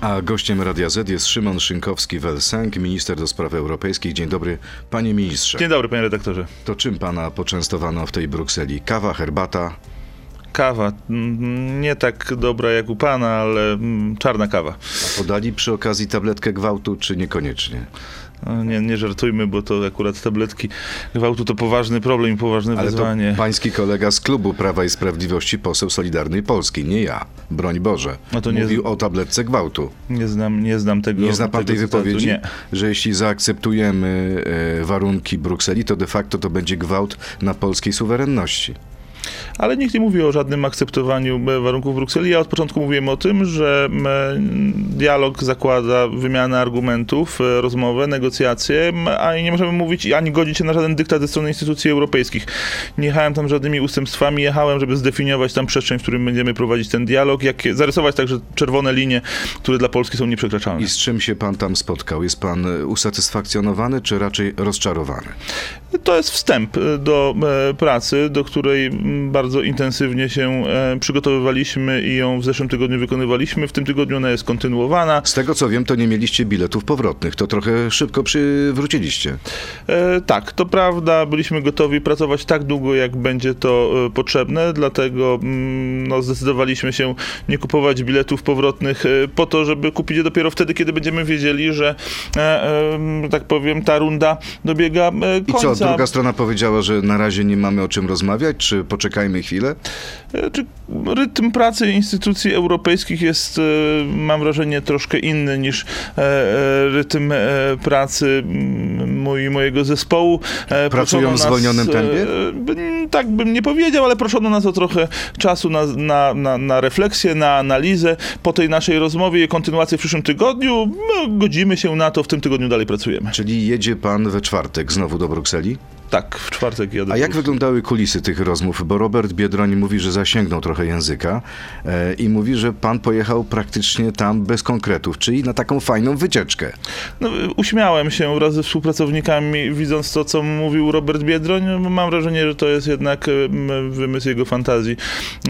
A gościem Radia Z jest Szymon Szynkowski-Welsenk, minister do spraw europejskich. Dzień dobry, panie ministrze. Dzień dobry, panie redaktorze. To czym pana poczęstowano w tej Brukseli? Kawa, herbata? Kawa. Mm, Nie tak dobra jak u pana, ale mm, czarna kawa. A podali przy okazji tabletkę gwałtu, czy niekoniecznie? Nie, nie żartujmy, bo to akurat tabletki gwałtu to poważny problem i poważne Ale to wyzwanie. pański kolega z klubu Prawa i Sprawiedliwości, poseł Solidarnej Polski, nie ja. Broń Boże. No to nie- Mówił o tabletce gwałtu. Nie znam, nie znam tego. Nie zna pan tej wypowiedzi? Nie. Że jeśli zaakceptujemy e, warunki Brukseli, to de facto to będzie gwałt na polskiej suwerenności. Ale nikt nie mówi o żadnym akceptowaniu e, warunków Brukseli. Ja od początku mówiłem o tym, że m, dialog zakłada wymianę argumentów, e, rozmowę, negocjacje, a nie możemy mówić ani godzić się na żaden dyktat ze strony instytucji europejskich. Nie jechałem tam żadnymi ustępstwami, jechałem, żeby zdefiniować tam przestrzeń, w którym będziemy prowadzić ten dialog, jak, zarysować także czerwone linie, które dla Polski są nieprzekraczalne. I z czym się pan tam spotkał? Jest pan e, usatysfakcjonowany, czy raczej rozczarowany? To jest wstęp e, do e, pracy, do której bardzo intensywnie się e, przygotowywaliśmy i ją w zeszłym tygodniu wykonywaliśmy. W tym tygodniu ona jest kontynuowana. Z tego co wiem, to nie mieliście biletów powrotnych. To trochę szybko przywróciliście. E, tak, to prawda, byliśmy gotowi pracować tak długo, jak będzie to e, potrzebne, dlatego mm, no, zdecydowaliśmy się nie kupować biletów powrotnych po to, żeby kupić je dopiero wtedy, kiedy będziemy wiedzieli, że tak powiem, ta runda dobiega e, I końca. co, druga strona powiedziała, że na razie nie mamy o czym rozmawiać, czy poczekajmy chwilę? E, rytm pracy instytucji europejskich jest, e, mam wrażenie, troszkę inny niż e, rytm pracy mój, mojego zespołu. Pracują proszono w zwolnionym nas, tempie? Tak bym nie powiedział, ale proszono nas o trochę czasu na, na, na, na refleksję, na analizę. Po tej naszej rozmowie i kontynuację w przyszłym tygodniu no, godzimy się na to, w tym tygodniu dalej pracujemy. Czyli jedzie pan we czwartek znowu do Brukseli? Tak, w czwartek jadę. A jak wyglądały kulisy tych rozmów? Bo Robert Biedroń mówi, że zasięgnął trochę języka e, i mówi, że pan pojechał praktycznie tam bez konkretów, czyli na taką fajną wycieczkę. No, uśmiałem się wraz ze współpracownikami, widząc to, co mówił Robert Biedroń. Mam wrażenie, że to jest jednak em, wymysł jego fantazji,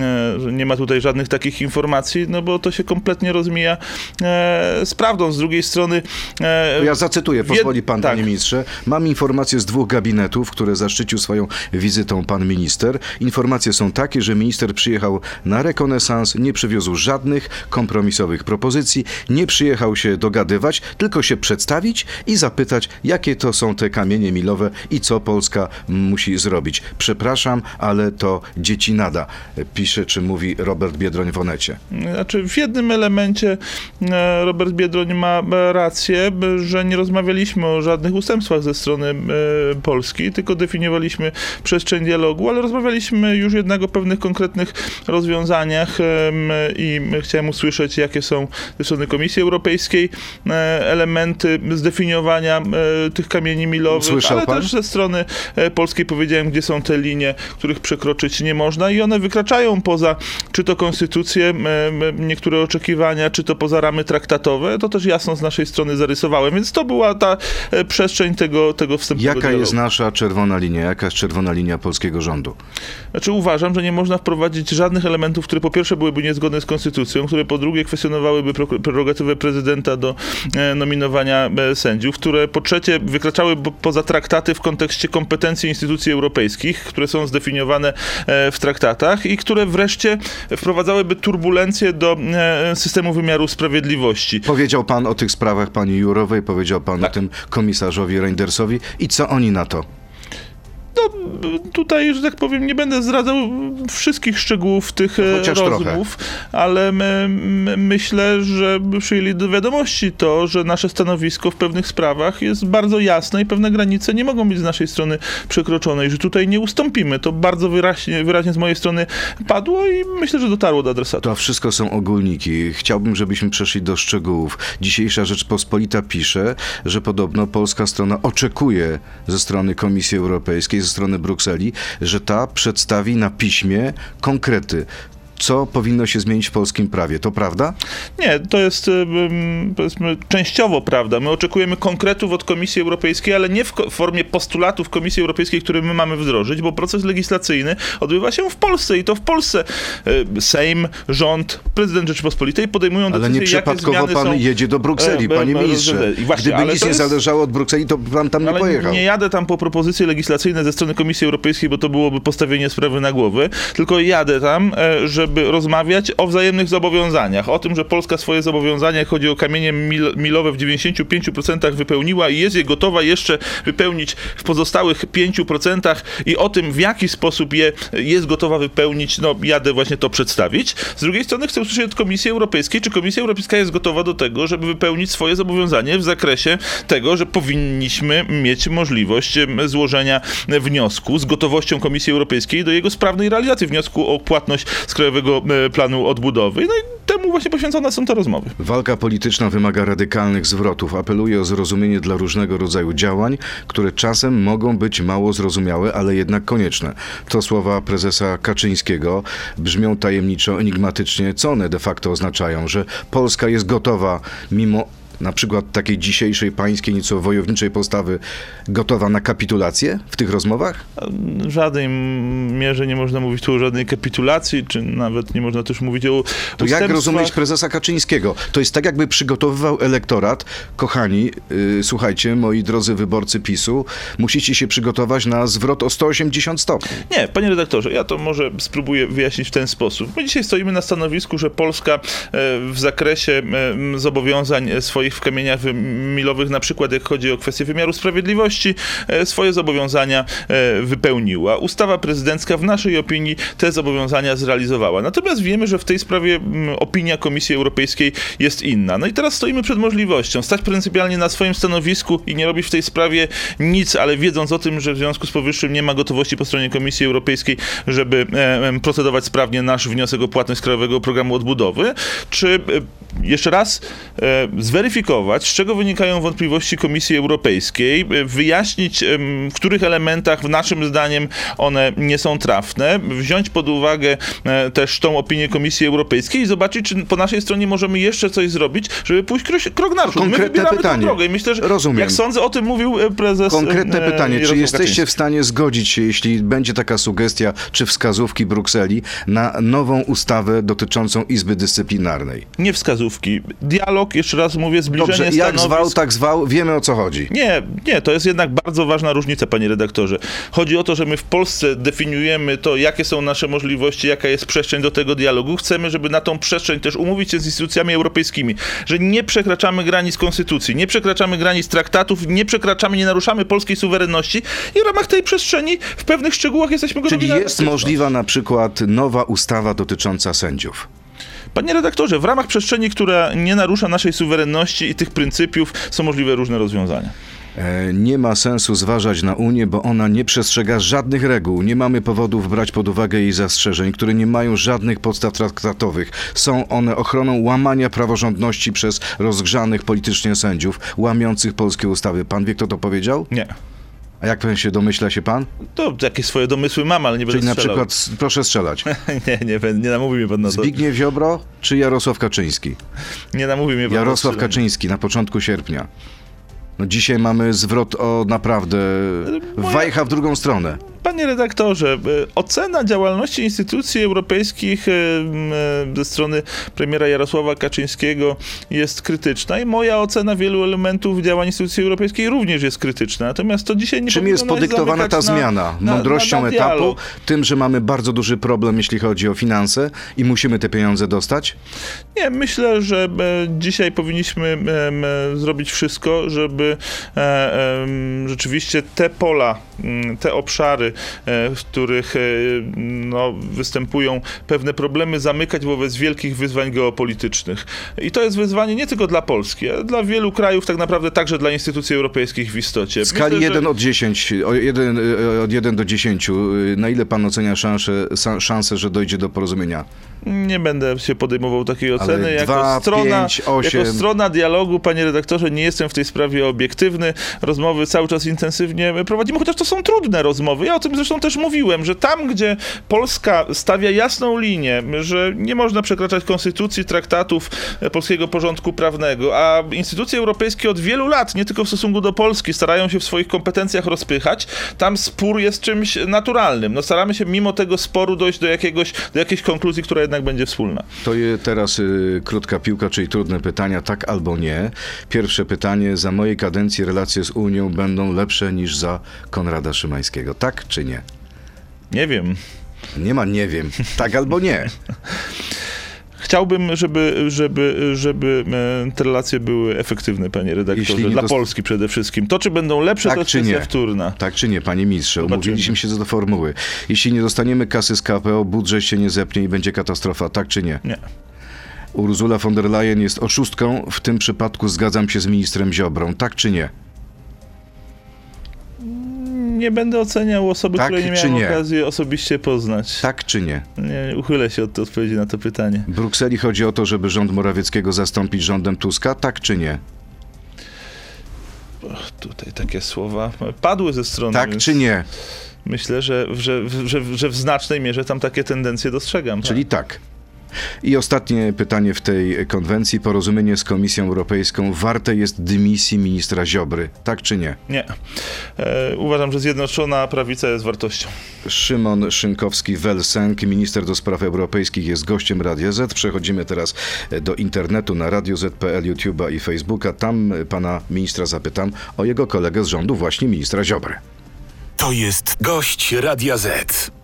e, że nie ma tutaj żadnych takich informacji, no bo to się kompletnie rozmija e, z prawdą. Z drugiej strony... e, ja zacytuję, pozwoli pan, tak. panie ministrze. Mam informacje z dwóch gabinetów, które zaszczycił swoją wizytą pan minister. Informacje są takie, że minister przyjechał na rekonesans, nie przywiózł żadnych kompromisowych propozycji, nie przyjechał się dogadywać, tylko się przedstawić i zapytać, jakie to są te kamienie milowe i co Polska musi zrobić. Przepraszam, ale to dzieci nada, pisze czy mówi Robert Biedroń w Onecie. Znaczy w jednym elemencie e, Robert Biedroń ma rację, że nie rozmawialiśmy o żadnych ustępstwach ze strony e, Polski, tylko definiowaliśmy przestrzeń dialogu, ale rozmawialiśmy już jednak o pewnych konkretnych rozwiązaniach i chciałem usłyszeć, jakie są ze strony Komisji Europejskiej e, elementy zdefiniowania e, tych kamieni milowych, Słyszał ale pan? też ze strony e, polskiej powiedziałem, gdzie są te linie, których przekroczyć nie można i one wykraczają poza czy to konstytucję, niektóre oczekiwania, czy to poza ramy traktatowe, to też jasno z naszej strony zarysowałem, więc to była ta przestrzeń tego, tego wstępnego Jaka jest nasza czerwona linia? Jaka jest czerwona linia polskiego rządu? Znaczy uważam, że nie można wprowadzić żadnych elementów, które po pierwsze byłyby niezgodne z konstytucją, które po drugie kwestionowałyby prerogatywę prezydenta do e, nominowania e, sędziów, które po trzecie wykraczałyby poza traktaty w kontekście kompetencji instytucji europejskich, które są zdefiniowane e, w traktatach i które wreszcie wprowadzałyby turbulencje do systemu wymiaru sprawiedliwości. Powiedział pan o tych sprawach pani Jurowej, powiedział pan Tak. o tym komisarzowi Reindersowi i co oni na to? No, tutaj, że tak powiem, nie będę zdradzał wszystkich szczegółów tych e, Chociaż rozmów, ale m- m- myślę, że przyjęli do wiadomości to, że nasze stanowisko w pewnych sprawach jest bardzo jasne i pewne granice nie mogą być z naszej strony przekroczone i że tutaj nie ustąpimy. To bardzo wyraźnie, wyraźnie z mojej strony padło i myślę, że dotarło do adresatu. To wszystko są ogólniki. Chciałbym, żebyśmy przeszli do szczegółów. Dzisiejsza Rzeczpospolita pisze, że podobno polska strona oczekuje ze strony Komisji Europejskiej, ze strony Brukseli, że ta przedstawi na piśmie konkrety. Co powinno się zmienić w polskim prawie. To prawda? Nie, to jest ym, powiedzmy częściowo prawda. My oczekujemy konkretów od Komisji Europejskiej, ale nie w formie postulatów Komisji Europejskiej, które my mamy wdrożyć, bo proces legislacyjny odbywa się w Polsce i to w Polsce y, Sejm, rząd, prezydent Rzeczypospolitej podejmują Ale decyzje, nie przypadkowo pan są... jedzie do Brukseli, E, e, panie e, ministrze. i właśnie, Gdyby ale nic nie jest- zależało od Brukseli, to pan tam nie ale pojechał. nie jadę tam po propozycje legislacyjne ze strony Komisji Europejskiej, bo to byłoby postawienie sprawy na głowy, tylko jadę tam, e, żeby rozmawiać o wzajemnych zobowiązaniach. O tym, że Polska swoje zobowiązania, chodzi o kamienie mil, milowe w 95% wypełniła i jest je gotowa jeszcze wypełnić w pozostałych 5% i o tym, w jaki sposób je jest gotowa wypełnić, no jadę właśnie to przedstawić. Z drugiej strony chcę usłyszeć od Komisji Europejskiej, czy Komisja Europejska jest gotowa do tego, żeby wypełnić swoje zobowiązanie w zakresie tego, że powinniśmy mieć możliwość złożenia wniosku z gotowością Komisji Europejskiej do jego sprawnej realizacji wniosku o płatność z Krajowego e, Planu Odbudowy. No i temu właśnie poświęcone są te rozmowy. Walka polityczna wymaga radykalnych zwrotów. Apeluję o zrozumienie dla różnego rodzaju działań, które czasem mogą być mało zrozumiałe, ale jednak konieczne. To słowa prezesa Kaczyńskiego brzmią tajemniczo, enigmatycznie. Co one de facto oznaczają? Że Polska jest gotowa, mimo na przykład takiej dzisiejszej pańskiej, nieco wojowniczej postawy, gotowa na kapitulację w tych rozmowach? W żadnej mierze nie można mówić tu o żadnej kapitulacji, czy nawet nie można też mówić o To jak rozumieć prezesa Kaczyńskiego? To jest tak, jakby przygotowywał elektorat. Kochani, yy, słuchajcie, moi drodzy wyborcy PiSu, musicie się przygotować na zwrot o 180 stopni. Nie, panie redaktorze, ja to może spróbuję wyjaśnić w ten sposób. My dzisiaj stoimy na stanowisku, że Polska e, w zakresie e, zobowiązań e, w kamieniach wy- milowych, na przykład jak chodzi o kwestię wymiaru sprawiedliwości, e, swoje zobowiązania e, wypełniła. Ustawa prezydencka w naszej opinii te zobowiązania zrealizowała. Natomiast wiemy, że w tej sprawie opinia Komisji Europejskiej jest inna. No i teraz stoimy przed możliwością stać pryncypialnie na swoim stanowisku i nie robić w tej sprawie nic, ale wiedząc o tym, że w związku z powyższym nie ma gotowości po stronie Komisji Europejskiej, żeby e, procedować sprawnie nasz wniosek o płatność Krajowego Programu Odbudowy, czy jeszcze raz e, zweryfikować, z czego wynikają wątpliwości Komisji Europejskiej, e, wyjaśnić, w których elementach w naszym zdaniem one nie są trafne, wziąć pod uwagę e, też tą opinię Komisji Europejskiej i zobaczyć, czy po naszej stronie możemy jeszcze coś zrobić, żeby pójść krok, naprzód. My Konkretne wybieramy pytanie. tę drogę i myślę, że Rozumiem. jak sądzę, o tym mówił e, prezes Konkretne pytanie, czy Jarosław jesteście Kaczyński. w stanie zgodzić się, jeśli będzie taka sugestia czy wskazówki Brukseli, na nową ustawę dotyczącą Izby Dyscyplinarnej? Nie wskazówki. Dialog, jeszcze raz mówię, zbliżenie Dobrze, jak stanowisk. zwał, tak zwał, wiemy o co chodzi. Nie, nie, to jest jednak bardzo ważna różnica, panie redaktorze. Chodzi o to, że my w Polsce definiujemy to, jakie są nasze możliwości, jaka jest przestrzeń do tego dialogu. Chcemy, żeby na tą przestrzeń też umówić się z instytucjami europejskimi, że nie przekraczamy granic konstytucji, nie przekraczamy granic traktatów, nie przekraczamy, nie naruszamy polskiej suwerenności i w ramach tej przestrzeni w pewnych szczegółach jesteśmy gotowi Czyli jest możliwa na przykład nowa ustawa dotycząca sędziów. Panie redaktorze, w ramach przestrzeni, która nie narusza naszej suwerenności i tych pryncypiów, są możliwe różne rozwiązania. E, Nie ma sensu zważać na Unię, bo ona nie przestrzega żadnych reguł. Nie mamy powodów brać pod uwagę jej zastrzeżeń, które nie mają żadnych podstaw traktatowych. Są one ochroną łamania praworządności przez rozgrzanych politycznie sędziów, łamiących polskie ustawy. Pan wie, kto to powiedział? Nie. A jak pan się domyśla się pan? To jakieś swoje domysły mam, ale nie będę Czyli na strzelał. przykład, s- proszę strzelać, nie, nie, nie namówi mnie pan na to. Zbigniew Ziobro czy Jarosław Kaczyński? Nie namówi mnie pan Jarosław na Kaczyński na początku sierpnia. No dzisiaj mamy zwrot o naprawdę moja- wajcha w drugą stronę. Panie redaktorze, e, ocena działalności instytucji europejskich e, e, ze strony premiera Jarosława Kaczyńskiego jest krytyczna i moja ocena wielu elementów działań instytucji europejskiej również jest krytyczna. Natomiast to dzisiaj nie Czym jest podyktowana ta zmiana? na- Mądrością na- na etapu, tym, że mamy bardzo duży problem, jeśli chodzi o finanse i musimy te pieniądze dostać? Nie, myślę, że dzisiaj powinniśmy zrobić wszystko, żeby rzeczywiście te pola, te obszary, e, w których e, no, występują pewne problemy, zamykać wobec wielkich wyzwań geopolitycznych. I to jest wyzwanie nie tylko dla Polski, ale dla wielu krajów, tak naprawdę także dla instytucji europejskich w istocie. W skali Myślę, że- 1 od 10, o 1, y, od 1 do 10, y, na ile pan ocenia szansę, szansę, że dojdzie do porozumienia? Nie będę się podejmował takiej oceny. Ale jako, dwa, strona, pięć, osiem. jako strona dialogu, panie redaktorze, nie jestem w tej sprawie obiektywny. Rozmowy cały czas intensywnie prowadzimy, chociaż to są trudne rozmowy. Ja o tym zresztą też mówiłem, że tam, gdzie Polska stawia jasną linię, że nie można przekraczać konstytucji, traktatów e, polskiego porządku prawnego, a instytucje europejskie od wielu lat, nie tylko w stosunku do Polski, starają się w swoich kompetencjach rozpychać, tam spór jest czymś naturalnym. No staramy się mimo tego sporu dojść do, jakiegoś, do jakiejś konkluzji, która jednak będzie wspólna. To je teraz y, krótka piłka, czyli trudne pytania, tak albo nie. Pierwsze pytanie, za mojej kadencji relacje z Unią będą lepsze niż za Konrada Szymańskiego, tak czy nie? Nie wiem. Nie ma nie wiem, tak albo nie. Chciałbym, żeby, żeby, żeby e, te relacje były efektywne, panie redaktorze. Dla dost- Polski przede wszystkim. To, czy będą lepsze, Tak to jest czy kwestia nie? wtórna. Tak czy nie, panie ministrze? Zobaczymy. Umówiliśmy się co do formuły. Jeśli nie dostaniemy kasy z KPO, budżet się nie zepnie i będzie katastrofa, tak czy nie? Nie. Ursula von der Leyen jest oszustką, w tym przypadku zgadzam się z ministrem Ziobrą, tak czy nie? Nie będę oceniał osoby, Tak której nie miałem nie? okazji osobiście poznać. Tak czy nie? Nie, uchylę się od odpowiedzi na to pytanie. W Brukseli chodzi o to, żeby rząd Morawieckiego zastąpić rządem Tuska, tak czy nie? Tutaj takie słowa padły ze strony. Tak czy nie? Myślę, że, że, że, że w znacznej mierze tam takie tendencje dostrzegam. Czyli tak. I ostatnie pytanie w tej konwencji. Porozumienie z Komisją Europejską warte jest dymisji ministra Ziobry, tak czy nie? Nie. E, uważam, że zjednoczona prawica jest wartością. Szymon Szynkowski-Welsenk, minister do spraw europejskich, jest gościem Radia Z. Przechodzimy teraz do internetu na Radio Z.pl, YouTube'a i Facebooka. Tam pana ministra zapytam o jego kolegę z rządu, właśnie ministra Ziobry. To jest gość Radia Z.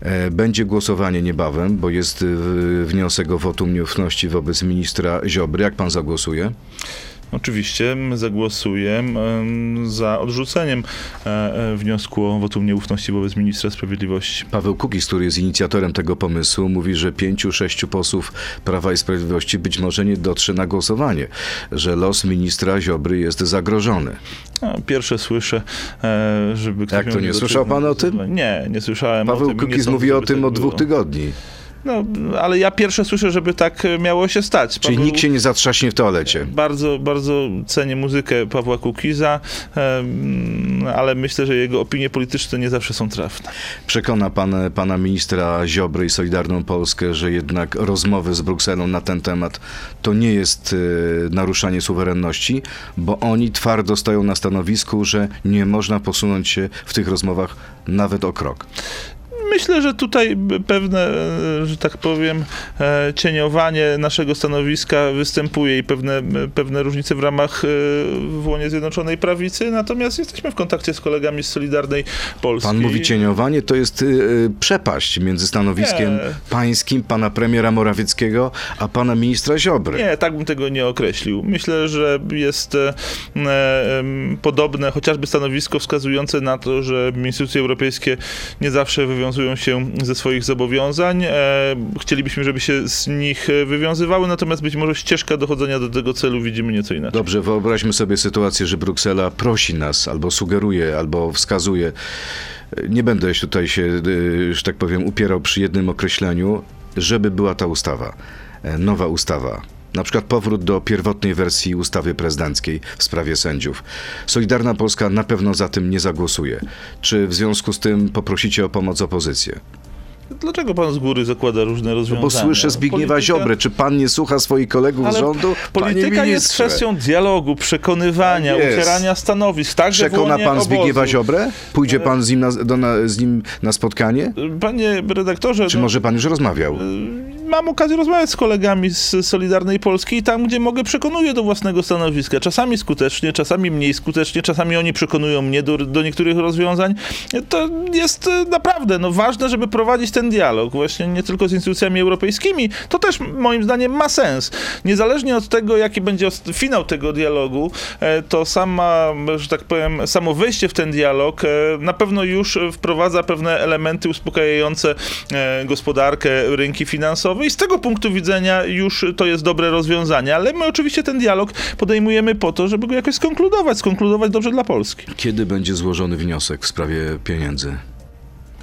E, Będzie głosowanie niebawem, bo jest y, wniosek o wotum nieufności wobec ministra Ziobry. Jak pan zagłosuje? Oczywiście zagłosuję za odrzuceniem e, e, wniosku o wotum nieufności wobec ministra sprawiedliwości. Paweł Kukiz, który jest inicjatorem tego pomysłu, mówi, że pięciu, sześciu posłów Prawa i Sprawiedliwości być może nie dotrze na głosowanie, że los ministra Ziobry jest zagrożony. Pierwsze słyszę, e, żeby ktoś Jak to, nie słyszał pan o tym? Nie, nie słyszałem o Paweł Kukiz mówi o tym tak od dwóch tygodni. No, ale ja pierwsze słyszę, żeby tak miało się stać. Czyli Paweł- nikt się nie zatrzaśnie w toalecie. Bardzo, bardzo cenię muzykę Pawła Kukiza, ale myślę, że jego opinie polityczne nie zawsze są trafne. Przekona pan pana ministra Ziobry i Solidarną Polskę, że jednak rozmowy z Brukselą na ten temat to nie jest e, naruszanie suwerenności, bo oni twardo stoją na stanowisku, że nie można posunąć się w tych rozmowach nawet o krok. Myślę, że tutaj pewne, e, że tak powiem, e, cieniowanie naszego stanowiska występuje i pewne, pewne różnice w ramach e, w łonie Zjednoczonej Prawicy, natomiast jesteśmy w kontakcie z kolegami z Solidarnej Polski. Pan mówi cieniowanie, to jest y, przepaść między stanowiskiem Nie. pańskim, pana premiera Morawieckiego, a pana ministra Ziobry. Nie, tak bym tego nie określił. Myślę, że jest e, e, podobne chociażby stanowisko wskazujące na to, że instytucje europejskie nie zawsze wywiązują się ze swoich zobowiązań. E, chcielibyśmy, żeby się z nich e, wywiązywały, natomiast być może ścieżka dochodzenia do tego celu widzimy nieco inaczej. Dobrze, wyobraźmy sobie sytuację, że Bruksela prosi nas, albo sugeruje, albo wskazuje. Nie będę tutaj się, y, że tak powiem, upierał przy jednym określeniu, żeby była ta ustawa, e, nowa ustawa. Na przykład powrót do pierwotnej wersji ustawy prezydenckiej w sprawie sędziów. Solidarna Polska na pewno za tym nie zagłosuje. Czy w związku z tym poprosicie o pomoc opozycję? Dlaczego pan z góry zakłada różne No rozwiązania? bo słyszę Zbigniewa Polityka- Ziobrę. Czy pan nie słucha swoich kolegów z rządu? Polityka jest kwestią dialogu, przekonywania, jest. ucierania stanowisk. Także Przekona pan Zbigniewa obozu. Ziobrę? Pójdzie pan z nim na, do, na, z nim na spotkanie? Panie redaktorze, Czy no, może pan już rozmawiał? Mam okazję rozmawiać z kolegami z Solidarnej Polski i tam, gdzie mogę, przekonuję do własnego stanowiska. Czasami skutecznie, czasami mniej skutecznie, czasami oni przekonują mnie do, do niektórych rozwiązań. To jest e, naprawdę no, ważne, żeby prowadzić ten dialog, właśnie nie tylko z instytucjami europejskimi. To też moim zdaniem ma sens. Niezależnie od tego, jaki będzie finał tego dialogu, e, to sama, że tak powiem, samo wejście w ten dialog e, na pewno już wprowadza pewne elementy uspokajające gospodarkę, rynki finansowe i z tego punktu widzenia już to jest dobre rozwiązanie, ale my oczywiście ten dialog podejmujemy po to, żeby go jakoś skonkludować, skonkludować dobrze dla Polski. Kiedy będzie złożony wniosek w sprawie pieniędzy?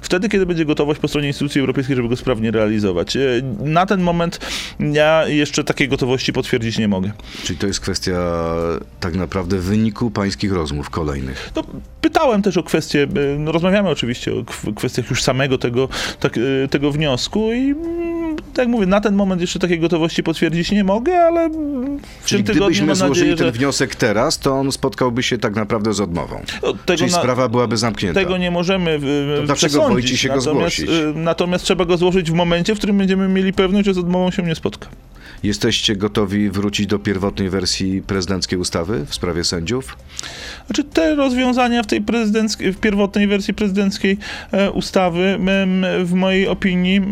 Wtedy, kiedy będzie gotowość po stronie instytucji europejskiej, żeby go sprawnie realizować. E, Na ten moment ja jeszcze takiej gotowości potwierdzić nie mogę. Czyli to jest kwestia tak naprawdę wyniku pańskich rozmów kolejnych. No, pytałem też o kwestie, e, no, rozmawiamy oczywiście o kw- kwestiach już samego tego, tak, e, tego wniosku i tak jak mówię, na ten moment jeszcze takiej gotowości potwierdzić nie mogę, ale w Czyli tym tygodniu gdybyśmy mam złożyli nadzieję, ten że wniosek teraz, to on spotkałby się tak naprawdę z odmową. no, tego, Czyli na, sprawa byłaby zamknięta. tego nie możemy e, To dlaczego przesądzić. boicie się go natomiast, zgłosić? e, natomiast trzeba go złożyć w momencie, w którym będziemy mieli pewność, że z odmową się nie spotka. Jesteście gotowi wrócić do pierwotnej wersji prezydenckiej ustawy w sprawie sędziów? Znaczy te rozwiązania w tej prezydenckiej, w pierwotnej wersji prezydenckiej e, ustawy em, w mojej opinii e,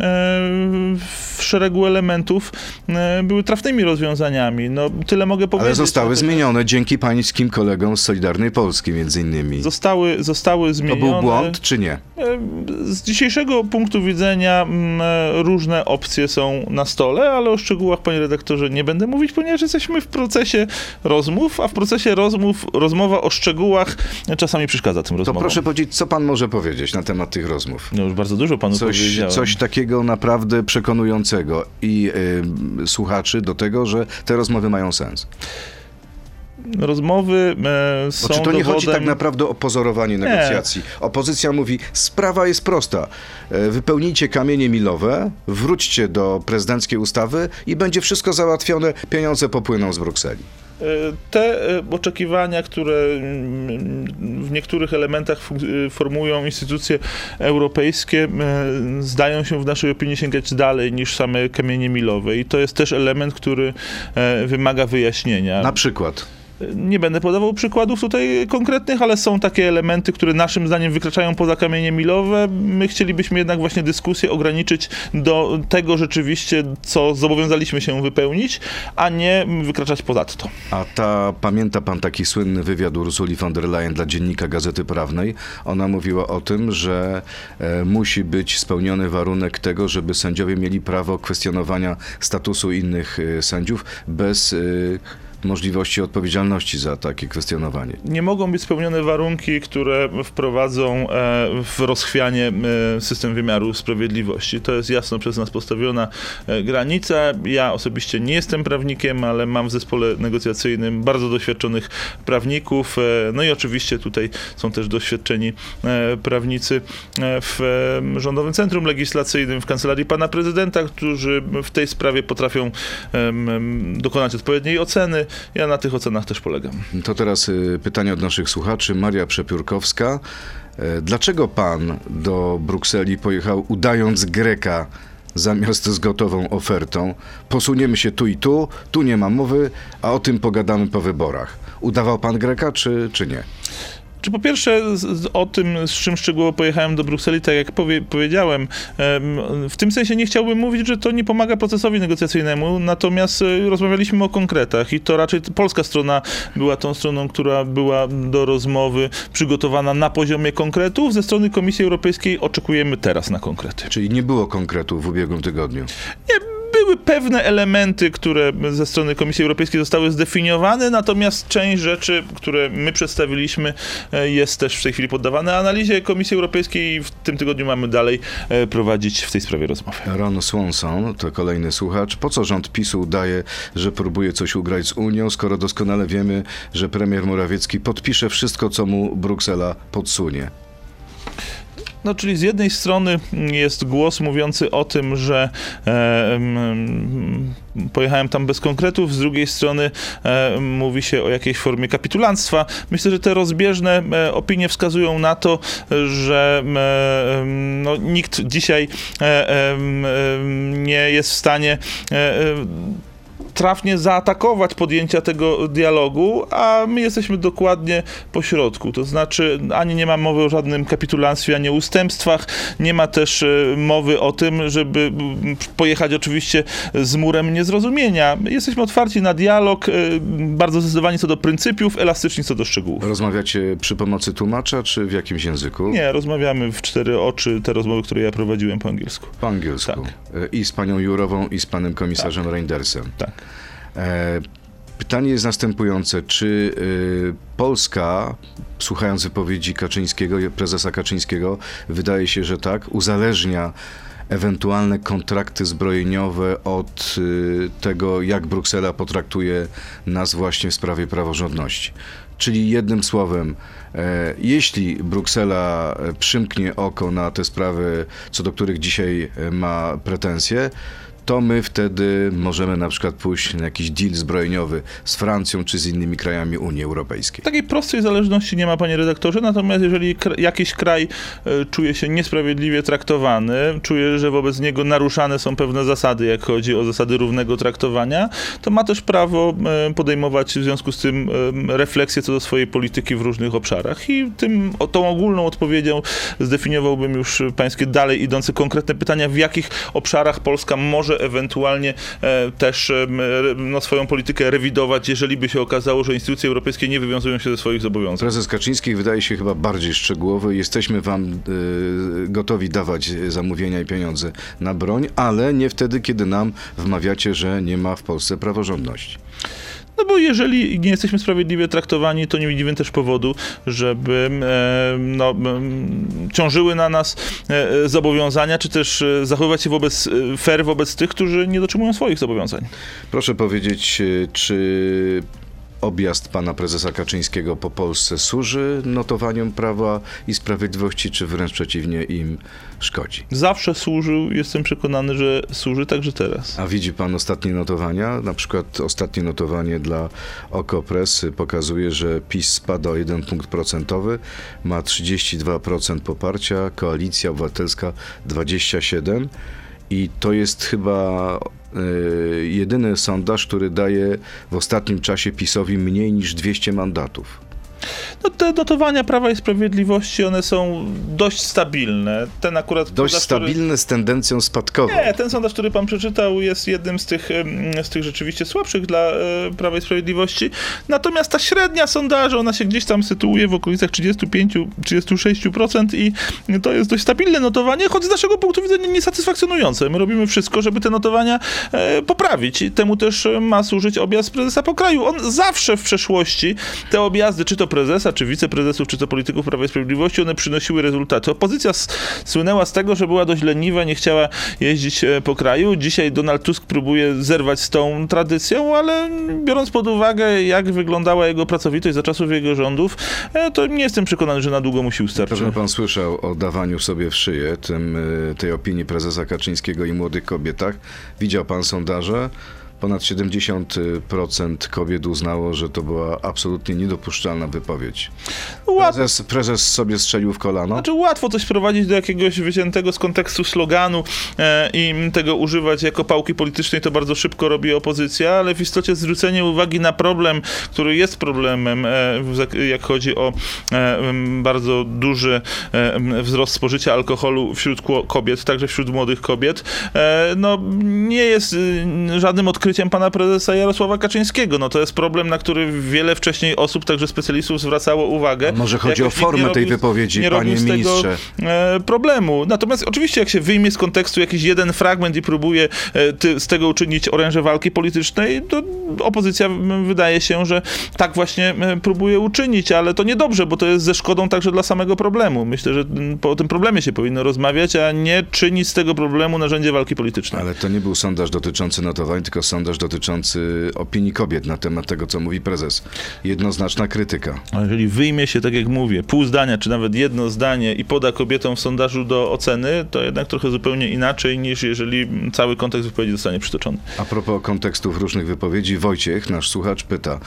w szeregu elementów e, były trafnymi rozwiązaniami. No tyle mogę powiedzieć. Ale zostały zmienione dzięki pańskim kolegom z Solidarnej Polski między innymi. Zostały, zostały To zmienione. był błąd czy nie? E, Z dzisiejszego punktu widzenia mm, e, różne opcje są na stole, ale o szczegółach, panie redaktorze, nie będę mówić, ponieważ jesteśmy w procesie rozmów, a w procesie rozmów rozmowa o szczegółach czasami przeszkadza tym To rozmowom. proszę powiedzieć, co pan może powiedzieć na temat tych rozmów? No już bardzo dużo panu Coś, powiedziałem. coś takiego naprawdę przekonującego i y, słuchaczy do tego, że te rozmowy mają sens. Rozmowy e, są Bo czy to nie dowodem... chodzi tak naprawdę o pozorowanie negocjacji? Opozycja mówi, sprawa jest prosta. E, Wypełnijcie kamienie milowe, wróćcie do prezydenckiej ustawy i będzie wszystko załatwione, pieniądze popłyną z Brukseli. E, Te e, oczekiwania, które mm, w niektórych elementach formują instytucje europejskie, zdają się w naszej opinii sięgać dalej niż same kamienie milowe. I to jest też element, który wymaga wyjaśnienia. Na przykład. Nie będę podawał przykładów tutaj konkretnych, ale są takie elementy, które naszym zdaniem wykraczają poza kamienie milowe. My chcielibyśmy jednak właśnie dyskusję ograniczyć do tego rzeczywiście, co zobowiązaliśmy się wypełnić, a nie wykraczać ponadto. A ta, pamięta pan taki słynny wywiad Ursuli von der Leyen dla dziennika Gazety Prawnej? Ona mówiła o tym, że e, musi być spełniony warunek tego, żeby sędziowie mieli prawo kwestionowania statusu innych e, sędziów bez e, możliwości odpowiedzialności za takie kwestionowanie. nie mogą być spełnione warunki, które wprowadzą e, w rozchwianie e, system wymiaru sprawiedliwości. To jest jasno przez nas postawiona e, granica. Ja osobiście nie jestem prawnikiem, ale mam w zespole negocjacyjnym bardzo doświadczonych prawników. No i oczywiście tutaj są też doświadczeni prawnicy w Rządowym Centrum Legislacyjnym, w Kancelarii Pana Prezydenta, którzy w tej sprawie potrafią dokonać odpowiedniej oceny. Ja na tych ocenach też polegam. To teraz y, pytanie od naszych słuchaczy. Maria Przepiórkowska. E, Dlaczego pan do Brukseli pojechał udając Greka zamiast z gotową ofertą? Posuniemy się tu i tu, tu nie ma mowy, a o tym pogadamy po wyborach. Udawał pan Greka, czy, czy nie? Czy po pierwsze z, o tym, z czym szczegółowo pojechałem do Brukseli, tak jak powie, powiedziałem, em, w tym sensie nie chciałbym mówić, że to nie pomaga procesowi negocjacyjnemu, natomiast e, rozmawialiśmy o konkretach i to raczej polska strona była tą stroną, która była do rozmowy przygotowana na poziomie konkretów. Ze strony Komisji Europejskiej oczekujemy teraz na konkrety. Czyli nie było konkretu w ubiegłym tygodniu. Nie, były pewne elementy, które ze strony Komisji Europejskiej zostały zdefiniowane, natomiast część rzeczy, które my przedstawiliśmy, e, jest też w tej chwili poddawane analizie Komisji Europejskiej i w tym tygodniu mamy dalej e, prowadzić w tej sprawie rozmowy. Ron Swanson, to kolejny słuchacz. Po co rząd PiSu udaje, że próbuje coś ugrać z Unią, skoro doskonale wiemy, że premier Morawiecki podpisze wszystko, co mu Bruksela podsunie? No, czyli z jednej strony jest głos mówiący o tym, że e, mm, pojechałem tam bez konkretów, z drugiej strony e, mówi się o jakiejś formie kapitulanstwa. Myślę, że te rozbieżne e, opinie wskazują na to, że e, no, nikt dzisiaj e, em, nie jest w stanie e, e, trafnie zaatakować podjęcia tego dialogu, a my jesteśmy dokładnie po środku. To znaczy, ani nie ma mowy o żadnym kapitulanstwie, ani o ustępstwach, nie ma też e, mowy o tym, żeby pojechać oczywiście z murem niezrozumienia. Jesteśmy otwarci na dialog, e, bardzo zdecydowani co do pryncypiów, elastyczni co do szczegółów. Rozmawiacie przy pomocy tłumacza, czy w jakimś języku? Nie, rozmawiamy w cztery oczy, te rozmowy, które ja prowadziłem po angielsku. Po angielsku. Tak. E, I z panią Jurową, i z panem komisarzem Reindersem. Tak. E, Pytanie jest następujące. Czy y, Polska, słuchając wypowiedzi Kaczyńskiego, prezesa Kaczyńskiego, wydaje się, że tak, uzależnia ewentualne kontrakty zbrojeniowe od y, tego, jak Bruksela potraktuje nas właśnie w sprawie praworządności. Czyli jednym słowem, e, jeśli Bruksela e, przymknie oko na te sprawy, co do których dzisiaj e, ma pretensje, to my wtedy możemy na przykład pójść na jakiś deal zbrojeniowy z Francją czy z innymi krajami Unii Europejskiej. Takiej prostej zależności nie ma, panie redaktorze, natomiast jeżeli jakiś kraj e, czuje się niesprawiedliwie traktowany, czuje, że wobec niego naruszane są pewne zasady, jak chodzi o zasady równego traktowania, to ma też prawo e, podejmować w związku z tym e, refleksję co do swojej polityki w różnych obszarach. I tym, tą ogólną odpowiedzią zdefiniowałbym już pańskie dalej idące konkretne pytania, w jakich obszarach Polska może ewentualnie e, też e, no, swoją politykę rewidować, jeżeli by się okazało, że instytucje europejskie nie wywiązują się ze swoich zobowiązań. Prezes Kaczyński wydaje się chyba bardziej szczegółowy. Jesteśmy wam y, gotowi dawać zamówienia i pieniądze na broń, ale nie wtedy, kiedy nam wmawiacie, że nie ma w Polsce praworządności. No bo jeżeli nie jesteśmy sprawiedliwie traktowani, to nie widzimy też powodu, żeby no, ciążyły na nas e, e, zobowiązania, czy też e, zachowywać się wobec, fair wobec tych, którzy nie dotrzymują swoich zobowiązań. Proszę powiedzieć, czy objazd pana prezesa Kaczyńskiego po Polsce służy notowaniom prawa i sprawiedliwości, czy wręcz przeciwnie im szkodzi? Zawsze służył, jestem przekonany, że służy także teraz. A widzi pan ostatnie notowania? Na przykład ostatnie notowanie dla Okopres pokazuje, że PiS spada o 1 punkt procentowy, ma 32% poparcia, Koalicja Obywatelska 27% i to jest chyba jedyny sondaż, który daje w ostatnim czasie PiSowi mniej niż 200 mandatów. No, te notowania Prawa i Sprawiedliwości, one są dość stabilne. Ten akurat... Dość sondaż, który- stabilny z tendencją spadkową. Nie, ten sondaż, który pan przeczytał, jest jednym z tych, z tych rzeczywiście słabszych dla e, Prawa i Sprawiedliwości. Natomiast ta średnia sondażu, ona się gdzieś tam sytuuje w okolicach 35-36% i to jest dość stabilne notowanie, choć z naszego punktu widzenia niesatysfakcjonujące. My robimy wszystko, żeby te notowania e, poprawić i temu też e, ma służyć objazd prezesa po kraju. On zawsze w przeszłości te objazdy, czy to prezesa, czy wiceprezesów, czy to polityków Prawa i Sprawiedliwości, one przynosiły rezultaty. Opozycja słynęła z tego, że była dość leniwa, nie chciała jeździć e, po kraju. Dzisiaj Donald Tusk próbuje zerwać z tą tradycją, ale biorąc pod uwagę, jak wyglądała jego pracowitość za czasów jego rządów, e, to nie jestem przekonany, że na długo musi ustarczyć. Pewnie pan słyszał o dawaniu sobie w szyję tym, y, tej opinii prezesa Kaczyńskiego i młodych kobietach. Widział pan sondaże? Ponad 70% kobiet uznało, że to była absolutnie niedopuszczalna wypowiedź. Łat, Prezes, prezes sobie strzelił w kolano. Znaczy łatwo coś sprowadzić do jakiegoś wyciętego z kontekstu sloganu e, i tego używać jako pałki politycznej, to bardzo szybko robi opozycja, ale w istocie zwrócenie uwagi na problem, który jest problemem, e, jak chodzi o e, bardzo duży e, wzrost spożycia alkoholu wśród kobiet, także wśród młodych kobiet, e, no nie jest y, żadnym odkryciem pana prezesa Jarosława Kaczyńskiego. No to jest problem, na który wiele wcześniej osób, także specjalistów zwracało uwagę. A może chodzi Jakoś o formę nie tej robił- wypowiedzi, nie panie robił tego, ministrze. e, problemu. Natomiast oczywiście jak się wyjmie z kontekstu jakiś jeden fragment i próbuje e, ty, z tego uczynić oręże walki politycznej, to opozycja wydaje się, że tak właśnie próbuje uczynić, ale to niedobrze, bo to jest ze szkodą także dla samego problemu. Myślę, że po tym problemie się powinno rozmawiać, a nie czynić z tego problemu narzędzie walki politycznej. Ale to nie był sondaż dotyczący notowań, tylko sondaż dotyczący opinii kobiet na temat tego, co mówi prezes. Jednoznaczna krytyka. A jeżeli wyjmie się, tak jak mówię, pół zdania, czy nawet jedno zdanie i poda kobietom w sondażu do oceny, to jednak trochę zupełnie inaczej niż jeżeli cały kontekst wypowiedzi zostanie przytoczony. A propos kontekstów różnych wypowiedzi, Wojciech, nasz słuchacz, pyta.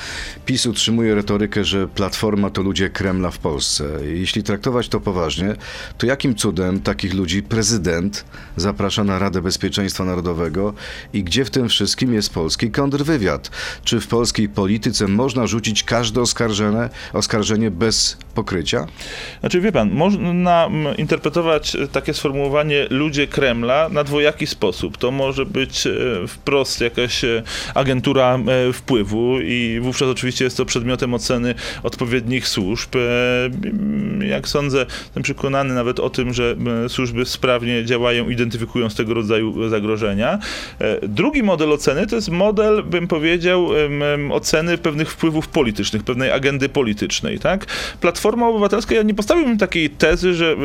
PiS utrzymuje retorykę, że Platforma to ludzie Kremla w Polsce. Jeśli traktować to poważnie, to jakim cudem takich ludzi prezydent zaprasza na Radę Bezpieczeństwa Narodowego i gdzie w tym wszystkim jest polski kontrwywiad? Czy w polskiej polityce można rzucić każde oskarżenie, oskarżenie bez pokrycia? Znaczy, wie pan, można interpretować takie sformułowanie ludzie Kremla na dwojaki sposób. To może być e, wprost jakaś e, agentura e, wpływu i wówczas oczywiście jest to przedmiotem oceny odpowiednich służb. Jak sądzę, jestem przekonany nawet o tym, że służby sprawnie działają, identyfikują z tego rodzaju zagrożenia. Drugi model oceny to jest model, bym powiedział, oceny pewnych wpływów politycznych, pewnej agendy politycznej, tak? Platforma Obywatelska, ja nie postawiłbym takiej tezy, że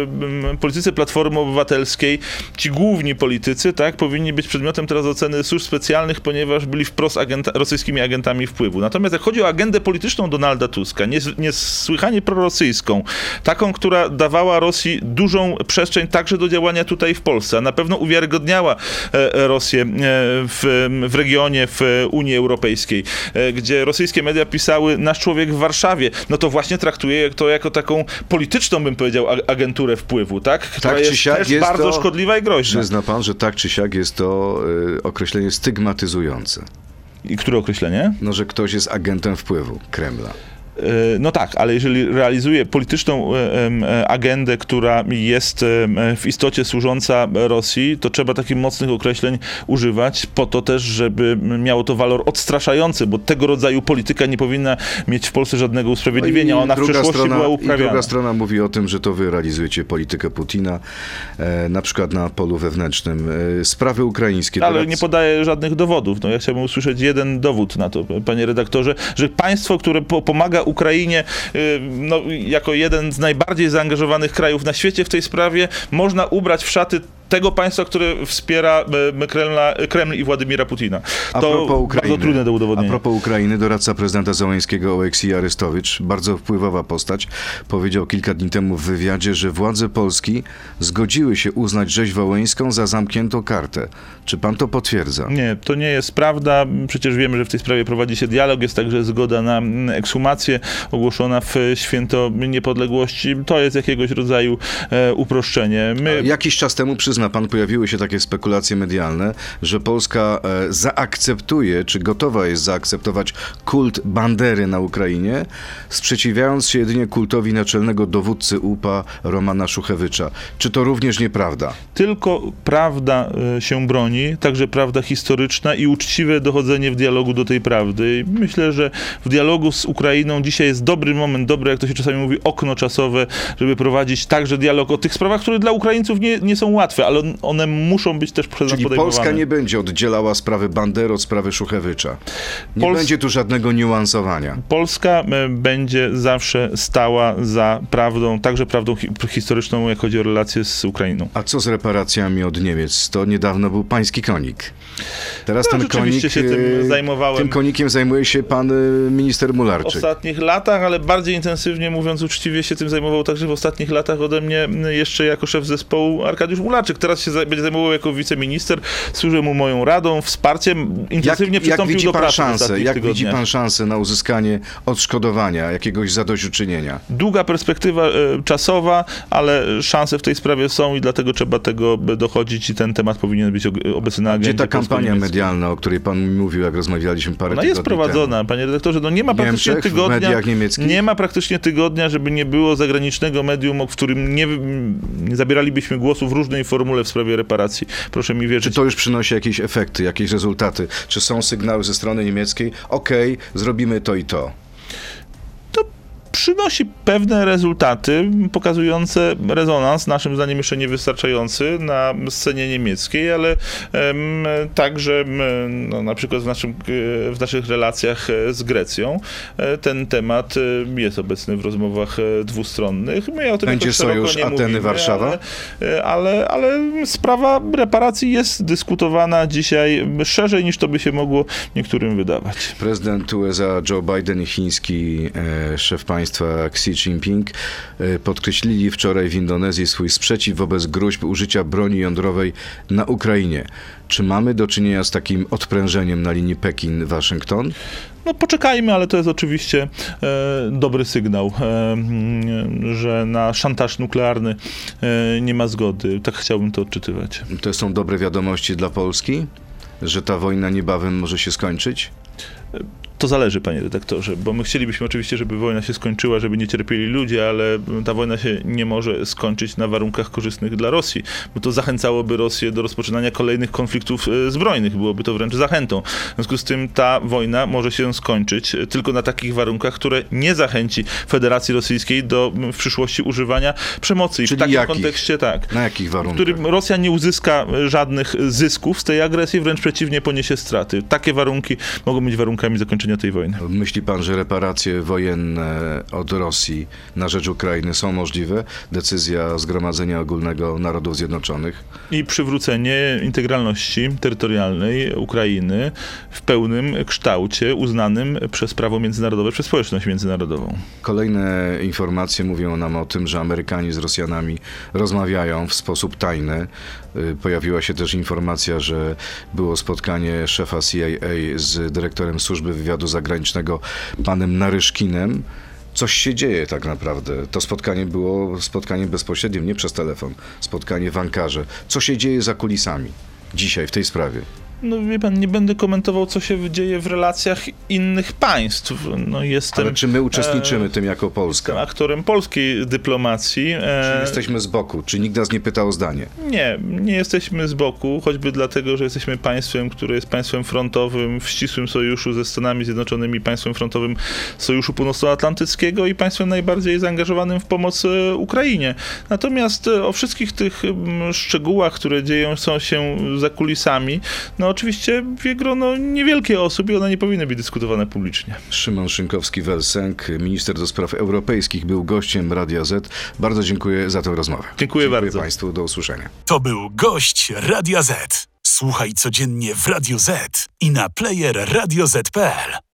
politycy Platformy Obywatelskiej, ci główni politycy, tak, powinni być przedmiotem teraz oceny służb specjalnych, ponieważ byli wprost agenta, rosyjskimi agentami wpływu. Natomiast jak chodzi o agendę polityczną Donalda Tuska, nies- niesłychanie prorosyjską, taką, która dawała Rosji dużą przestrzeń także do działania tutaj w Polsce, a na pewno uwiarygodniała e, Rosję e, w, w regionie, w Unii Europejskiej, e, gdzie rosyjskie media pisały nasz człowiek w Warszawie, no to właśnie traktuje to jako taką polityczną, bym powiedział, agenturę wpływu, tak? Która Tak czy jest siak też jest bardzo to- szkodliwa i groźna. Przyzna pan, że tak czy siak jest to y, określenie stygmatyzujące. I które określenie? No, że ktoś jest agentem wpływu Kremla. E, No tak, ale jeżeli realizuje polityczną e, e, agendę, która jest w istocie służąca Rosji, to trzeba takich mocnych określeń używać, po to też, żeby miało to walor odstraszający, bo tego rodzaju polityka nie powinna mieć w Polsce żadnego usprawiedliwienia. No i Ona w przeszłości strona, była I uprawiana. druga strona mówi o tym, że to wy realizujecie politykę Putina, na przykład na polu wewnętrznym. Sprawy ukraińskie. Ale teraz- nie podaję żadnych dowodów. No ja chciałbym usłyszeć jeden dowód na to, panie redaktorze, że państwo, które po, pomaga Ukrainie y, no, jako jeden z najbardziej zaangażowanych krajów na świecie w tej sprawie, można ubrać w szaty tego państwa, które wspiera y, Kremla, Kreml i Władimira Putina. A To propos Ukrainy, bardzo trudne do A udowodnienia. propos Ukrainy, doradca prezydenta Załańskiego Oleksij Arystowicz, bardzo wpływowa postać, powiedział kilka dni temu w wywiadzie, że władze Polski zgodziły się uznać rzeź wołyńską za zamkniętą kartę. Czy pan to potwierdza? Nie, to nie jest prawda. Przecież wiemy, że w tej sprawie prowadzi się dialog. Jest także zgoda na mm, ekshumację ogłoszona w święto niepodległości. To jest jakiegoś rodzaju e, uproszczenie. My, Jakiś czas temu, przyzna pan, pojawiły się takie spekulacje medialne, że Polska e, zaakceptuje, czy gotowa jest zaakceptować kult Bandery na Ukrainie, sprzeciwiając się jedynie kultowi naczelnego dowódcy UPA Romana Szuchewycza. Czy to również nieprawda? tylko prawda e, się broni, także prawda historyczna i uczciwe dochodzenie w dialogu do tej prawdy. I myślę, że w dialogu z Ukrainą dzisiaj jest dobry moment, dobre, jak to się czasami mówi, okno czasowe, żeby prowadzić także dialog o tych sprawach, które dla Ukraińców nie, nie są łatwe, ale one muszą być też przez nas Czyli podejmowane. Polska nie będzie oddzielała sprawy Bandery od sprawy Szuchewycza. Nie Pols- będzie tu żadnego niuansowania. Polska e, będzie zawsze stała za prawdą, także prawdą hi- historyczną, jak chodzi o relacje z Ukrainą. A co z reparacjami od Niemiec? To niedawno był pański konik. Teraz No, ten konik... się tym e, zajmowałem. Tym konikiem zajmuje się pan e, minister Mularczyk. Ostatnich latach, ale bardziej intensywnie, mówiąc uczciwie, się tym zajmował także w ostatnich latach ode mnie m, jeszcze jako szef zespołu Arkadiusz Mularczyk. Teraz się będzie zajmował jako wiceminister. Służę mu moją radą, wsparciem. Intensywnie jak, jak przystąpił widzi do pan pracy szansę, jak widzi tygodniach. pan szansę na uzyskanie odszkodowania, jakiegoś zadośćuczynienia? Długa perspektywa e, czasowa, ale szanse w tej sprawie są i dlatego trzeba tego dochodzić i ten temat powinien być obecny na agendzie Gdzie ta kampania medialna, o której pan mi mówił, jak rozmawialiśmy parę Ona tygodni jest prowadzona, panie redaktorze. No nie ma praktycznie Niemczech, tygodnia. Mediach niemieckich? Nie ma praktycznie tygodnia, żeby nie było zagranicznego medium, w którym nie, nie zabieralibyśmy głosu w różnej formule w sprawie reparacji. Proszę mi Czy wierzyć. to już przynosi jakieś efekty, jakieś rezultaty? Czy są sygnały ze strony niemieckiej? Okej, zrobimy to i to. Przynosi pewne rezultaty pokazujące rezonans, naszym zdaniem jeszcze niewystarczający na scenie niemieckiej, ale em, także em, no, na przykład w, naszym, e, w naszych relacjach e, z Grecją e, ten temat jest obecny w rozmowach dwustronnych. My o tym Będzie sojusz nie Ateny, mówimy, Warszawa? Ale, ale, ale sprawa reparacji jest dyskutowana dzisiaj szerzej niż to by się mogło niektórym wydawać. Prezydent USA Joe Biden i chiński e, szef państwa Xi Jinping e, podkreślili wczoraj w Indonezji swój sprzeciw wobec gruźb użycia broni jądrowej na Ukrainie. Czy mamy do czynienia z takim odprężeniem na linii Pekin-Waszyngton? No poczekajmy, ale to jest oczywiście e, dobry sygnał, e, że na szantaż nuklearny e, nie ma zgody. Tak chciałbym to odczytywać. To są dobre wiadomości dla Polski? Że ta wojna niebawem może się skończyć? To zależy, panie redaktorze, bo my chcielibyśmy oczywiście, żeby wojna się skończyła, żeby nie cierpieli ludzie, ale ta wojna się nie może skończyć na warunkach korzystnych dla Rosji, bo to zachęcałoby Rosję do rozpoczynania kolejnych konfliktów e, zbrojnych, byłoby to wręcz zachętą. W związku z tym ta wojna może się skończyć e, tylko na takich warunkach, które nie zachęci Federacji Rosyjskiej do w przyszłości używania przemocy. I Czyli w takim jakich? kontekście tak Na jakich w warunkach? którym Rosja nie uzyska e, żadnych zysków z tej agresji, wręcz przeciwnie, poniesie straty. Takie warunki mogą być warunkami zakończenia tej wojny. Myśli pan, że reparacje wojenne od Rosji na rzecz Ukrainy są możliwe? Decyzja Zgromadzenia Ogólnego Narodów Zjednoczonych? I przywrócenie integralności terytorialnej Ukrainy w pełnym kształcie uznanym przez prawo międzynarodowe, przez społeczność międzynarodową. Kolejne informacje mówią nam o tym, że Amerykanie z Rosjanami rozmawiają w sposób tajny. Y, Pojawiła się też informacja, że było spotkanie szefa CIA z dyrektorem służby wywiadu zagranicznego, panem Naryszkinem. Coś się dzieje tak naprawdę. To spotkanie było spotkaniem bezpośrednim, nie przez telefon. Spotkanie w Ankarze. Co się dzieje za kulisami dzisiaj w tej sprawie? No wie pan, nie będę komentował, co się dzieje w relacjach innych państw. No jestem... Ale czy my uczestniczymy e, tym jako Polska? Aktorem polskiej dyplomacji. E, Czy jesteśmy z boku? Czy nikt nas nie pyta o zdanie? Nie, nie jesteśmy z boku, choćby dlatego, że jesteśmy państwem, które jest państwem frontowym w ścisłym sojuszu ze Stanami Zjednoczonymi, państwem frontowym Sojuszu Północnoatlantyckiego i państwem najbardziej zaangażowanym w pomoc e, Ukrainie. Natomiast e, o wszystkich tych mm, szczegółach, które dzieją są się za kulisami, no oczywiście wie grono niewielkie osób i one nie powinny być dyskutowane publicznie. Szymon Szynkowski-Welsenk, minister do spraw europejskich, był gościem Radia Z. Bardzo dziękuję za tę rozmowę. Dziękuję bardzo. Dziękuję Państwu, do usłyszenia. To był gość Radia Z. Słuchaj codziennie w Radio Z i na player radioz.pl.